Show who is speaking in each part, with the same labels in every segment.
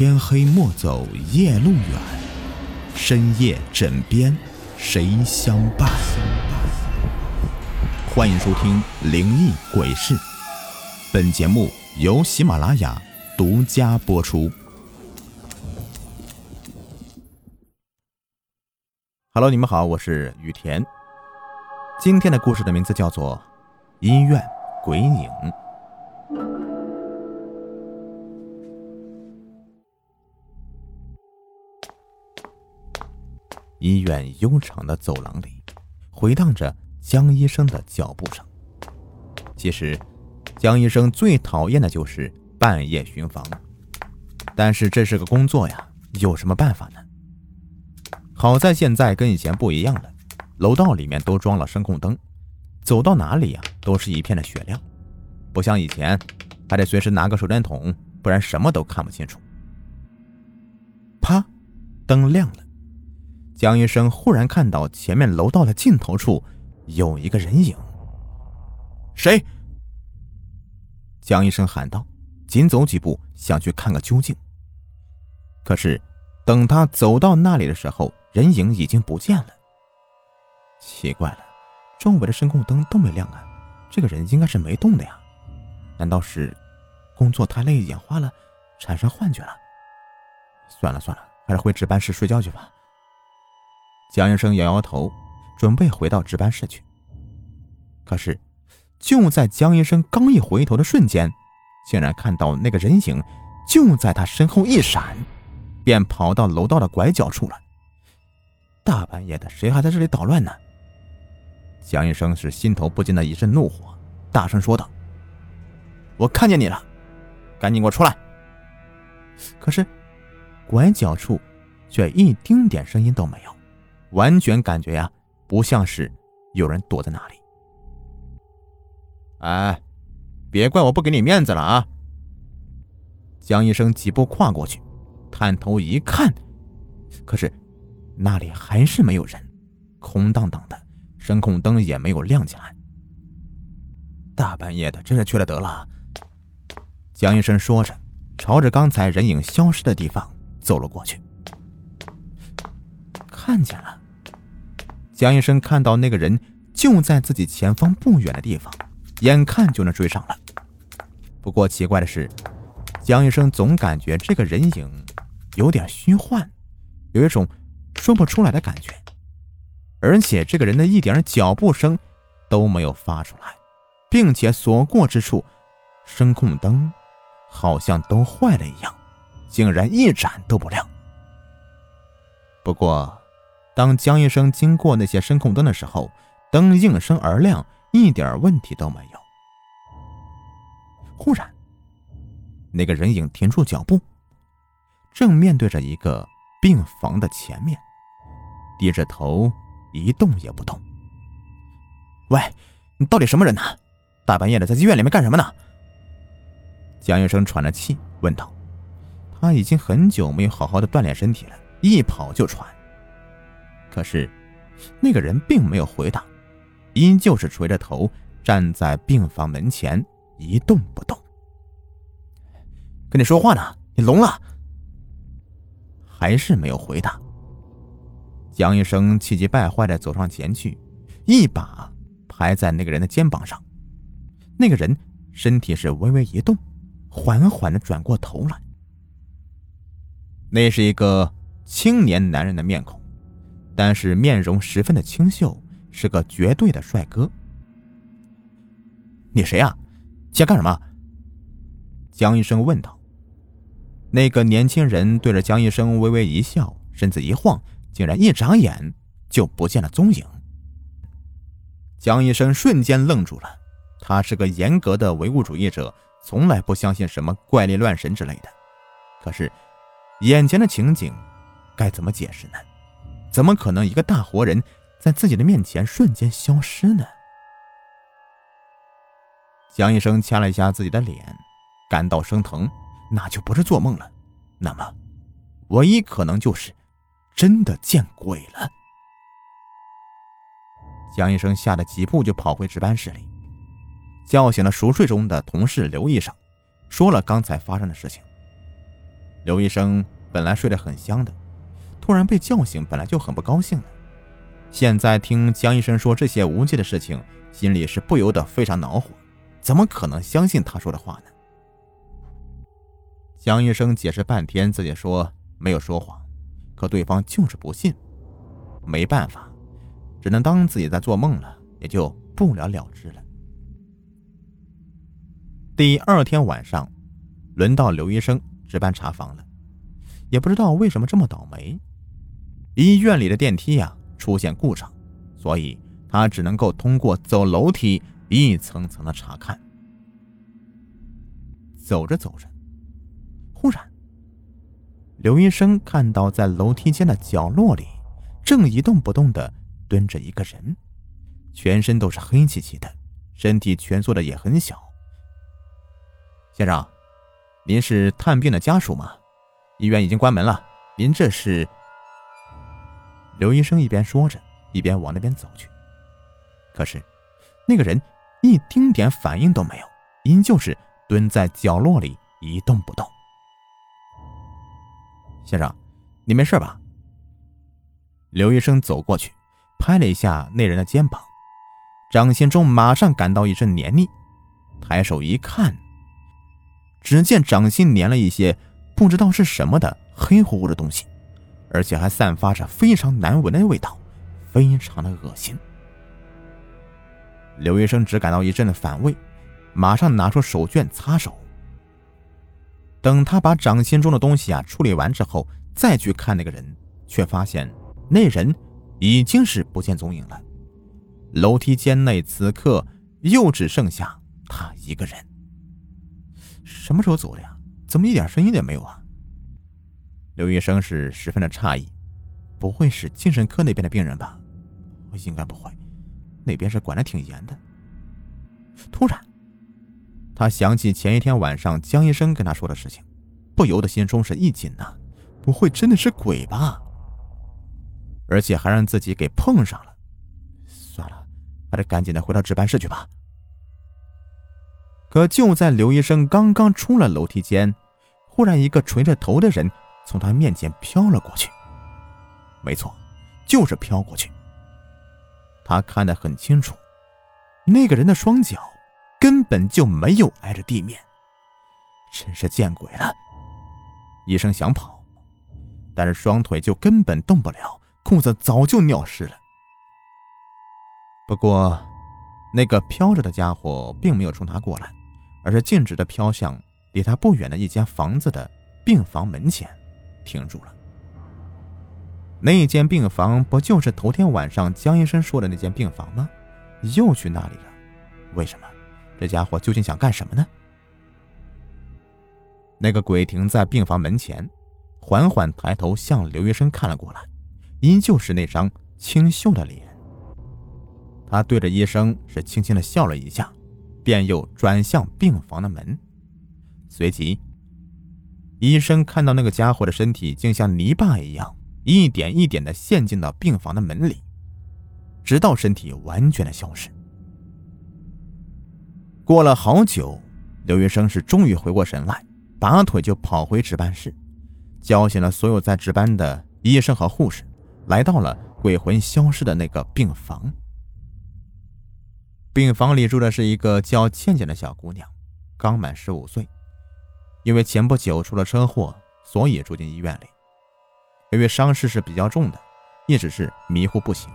Speaker 1: 天黑莫走夜路远，深夜枕边谁相伴？欢迎收听《灵异鬼事》，本节目由喜马拉雅独家播出。Hello，你们好，我是雨田。今天的故事的名字叫做《医院鬼影》。医院悠长的走廊里，回荡着江医生的脚步声。其实，江医生最讨厌的就是半夜巡房，但是这是个工作呀，有什么办法呢？好在现在跟以前不一样了，楼道里面都装了声控灯，走到哪里呀都是一片的雪亮，不像以前还得随时拿个手电筒，不然什么都看不清楚。啪，灯亮了。江医生忽然看到前面楼道的尽头处有一个人影。谁？江医生喊道，紧走几步想去看个究竟。可是，等他走到那里的时候，人影已经不见了。奇怪了，周围的声控灯都没亮啊，这个人应该是没动的呀？难道是工作太累眼花了，产生幻觉了？算了算了，还是回值班室睡觉去吧。江医生摇摇头，准备回到值班室去。可是，就在江医生刚一回头的瞬间，竟然看到那个人影就在他身后一闪，便跑到楼道的拐角处了。大半夜的，谁还在这里捣乱呢？江医生是心头不禁的一阵怒火，大声说道：“我看见你了，赶紧给我出来！”可是，拐角处却一丁点声音都没有。完全感觉呀，不像是有人躲在那里。哎，别怪我不给你面子了啊！江医生几步跨过去，探头一看，可是那里还是没有人，空荡荡的，声控灯也没有亮起来。大半夜的，真是缺了德了。江医生说着，朝着刚才人影消失的地方走了过去，看见了。江医生看到那个人就在自己前方不远的地方，眼看就能追上了。不过奇怪的是，江医生总感觉这个人影有点虚幻，有一种说不出来的感觉，而且这个人的一点脚步声都没有发出来，并且所过之处，声控灯好像都坏了一样，竟然一盏都不亮。不过。当江医生经过那些声控灯的时候，灯应声而亮，一点问题都没有。忽然，那个人影停住脚步，正面对着一个病房的前面，低着头一动也不动。喂，你到底什么人呢？大半夜的在医院里面干什么呢？江医生喘着气问道。他已经很久没有好好的锻炼身体了，一跑就喘。可是，那个人并没有回答，依旧是垂着头站在病房门前一动不动。跟你说话呢，你聋了？还是没有回答。江医生气急败坏的走上前去，一把拍在那个人的肩膀上。那个人身体是微微一动，缓缓的转过头来。那是一个青年男人的面孔。但是面容十分的清秀，是个绝对的帅哥。你谁呀？想干什么？江医生问道。那个年轻人对着江医生微微一笑，身子一晃，竟然一眨眼就不见了踪影。江医生瞬间愣住了。他是个严格的唯物主义者，从来不相信什么怪力乱神之类的。可是，眼前的情景该怎么解释呢？怎么可能一个大活人在自己的面前瞬间消失呢？江医生掐了一下自己的脸，感到生疼，那就不是做梦了。那么，唯一可能就是真的见鬼了。江医生吓得几步就跑回值班室里，叫醒了熟睡中的同事刘医生，说了刚才发生的事情。刘医生本来睡得很香的，突然被叫醒，本来就很不高兴了。现在听江医生说这些无稽的事情，心里是不由得非常恼火，怎么可能相信他说的话呢？江医生解释半天，自己说没有说谎，可对方就是不信，没办法，只能当自己在做梦了，也就不了了之了。第二天晚上，轮到刘医生值班查房了，也不知道为什么这么倒霉，医院里的电梯呀出现故障，所以他只能够通过走楼梯一层层的查看。走着走着。忽然，刘医生看到在楼梯间的角落里，正一动不动的蹲着一个人，全身都是黑漆漆的，身体蜷缩的也很小。先生，您是探病的家属吗？医院已经关门了，您这是？刘医生一边说着，一边往那边走去。可是，那个人一丁点反应都没有，依旧是蹲在角落里一动不动。先生，你没事吧？刘医生走过去，拍了一下那人的肩膀。张新忠马上感到一阵黏腻，抬手一看，只见掌心粘了一些不知道是什么的黑乎乎的东西，而且还散发着非常难闻的味道，非常的恶心。刘医生只感到一阵的反胃，马上拿出手绢擦手。等他把掌心中的东西啊处理完之后，再去看那个人，却发现那人已经是不见踪影了。楼梯间内此刻又只剩下他一个人。什么时候走的呀？怎么一点声音也没有啊？刘医生是十分的诧异，不会是精神科那边的病人吧？应该不会，那边是管的挺严的。突然。他想起前一天晚上江医生跟他说的事情，不由得心中是一紧呐，不会真的是鬼吧？而且还让自己给碰上了。算了，还是赶紧的回到值班室去吧。可就在刘医生刚刚出了楼梯间，忽然一个垂着头的人从他面前飘了过去。没错，就是飘过去。他看得很清楚，那个人的双脚。根本就没有挨着地面，真是见鬼了！医生想跑，但是双腿就根本动不了，裤子早就尿湿了。不过，那个飘着的家伙并没有冲他过来，而是径直的飘向离他不远的一间房子的病房门前，停住了。那间病房不就是头天晚上江医生说的那间病房吗？又去那里了？为什么？这家伙究竟想干什么呢？那个鬼停在病房门前，缓缓抬头向刘医生看了过来，依旧是那张清秀的脸。他对着医生是轻轻的笑了一下，便又转向病房的门。随即，医生看到那个家伙的身体竟像泥巴一样，一点一点的陷进到病房的门里，直到身体完全的消失。过了好久，刘医生是终于回过神来，拔腿就跑回值班室，叫醒了所有在值班的医生和护士，来到了鬼魂消失的那个病房。病房里住的是一个叫倩倩的小姑娘，刚满十五岁，因为前不久出了车祸，所以住进医院里。由于伤势是比较重的，一直是迷糊不醒。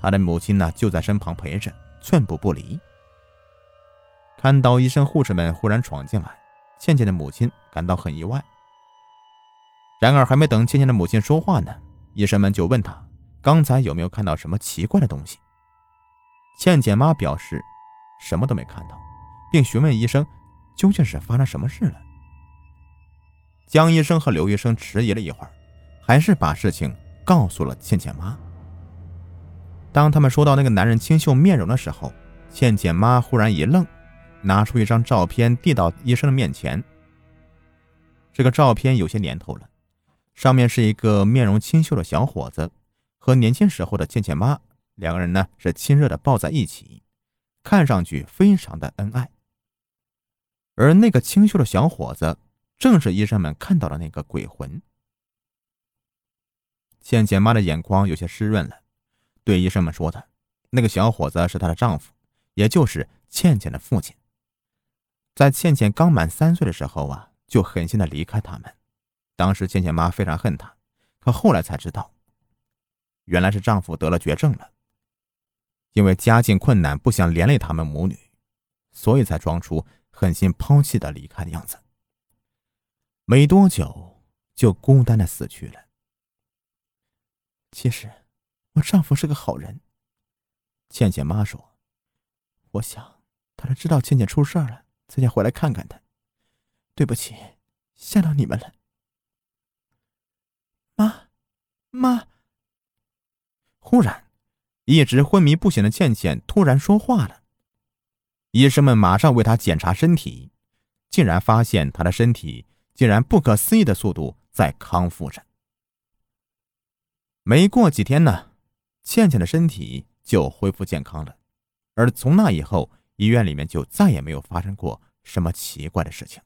Speaker 1: 他的母亲呢就在身旁陪着，寸步不离。看到医生护士们忽然闯进来，倩倩的母亲感到很意外。然而，还没等倩倩的母亲说话呢，医生们就问她刚才有没有看到什么奇怪的东西。倩倩妈表示什么都没看到，并询问医生究竟是发生什么事了。江医生和刘医生迟疑了一会儿，还是把事情告诉了倩倩妈。当他们说到那个男人清秀面容的时候，倩倩妈忽然一愣。拿出一张照片递到医生的面前。这个照片有些年头了，上面是一个面容清秀的小伙子和年轻时候的倩倩妈，两个人呢是亲热的抱在一起，看上去非常的恩爱。而那个清秀的小伙子正是医生们看到的那个鬼魂。倩倩妈的眼眶有些湿润了，对医生们说的：“那个小伙子是她的丈夫，也就是倩倩的父亲。在倩倩刚满三岁的时候啊，就狠心的离开他们。当时倩倩妈非常恨他，可后来才知道，原来是丈夫得了绝症了。因为家境困难，不想连累他们母女，所以才装出狠心抛弃的离开的样子。没多久，就孤单的死去了。”其实，我丈夫是个好人。倩倩妈说：“我想他是知道倩倩出事了，才想回来看看她。对不起，吓到你们了。”妈，妈。忽然，一直昏迷不醒的倩倩突然说话了。医生们马上为他检查身体，竟然发现他的身体竟然不可思议的速度在康复着。没过几天呢，倩倩的身体就恢复健康了，而从那以后，医院里面就再也没有发生过什么奇怪的事情。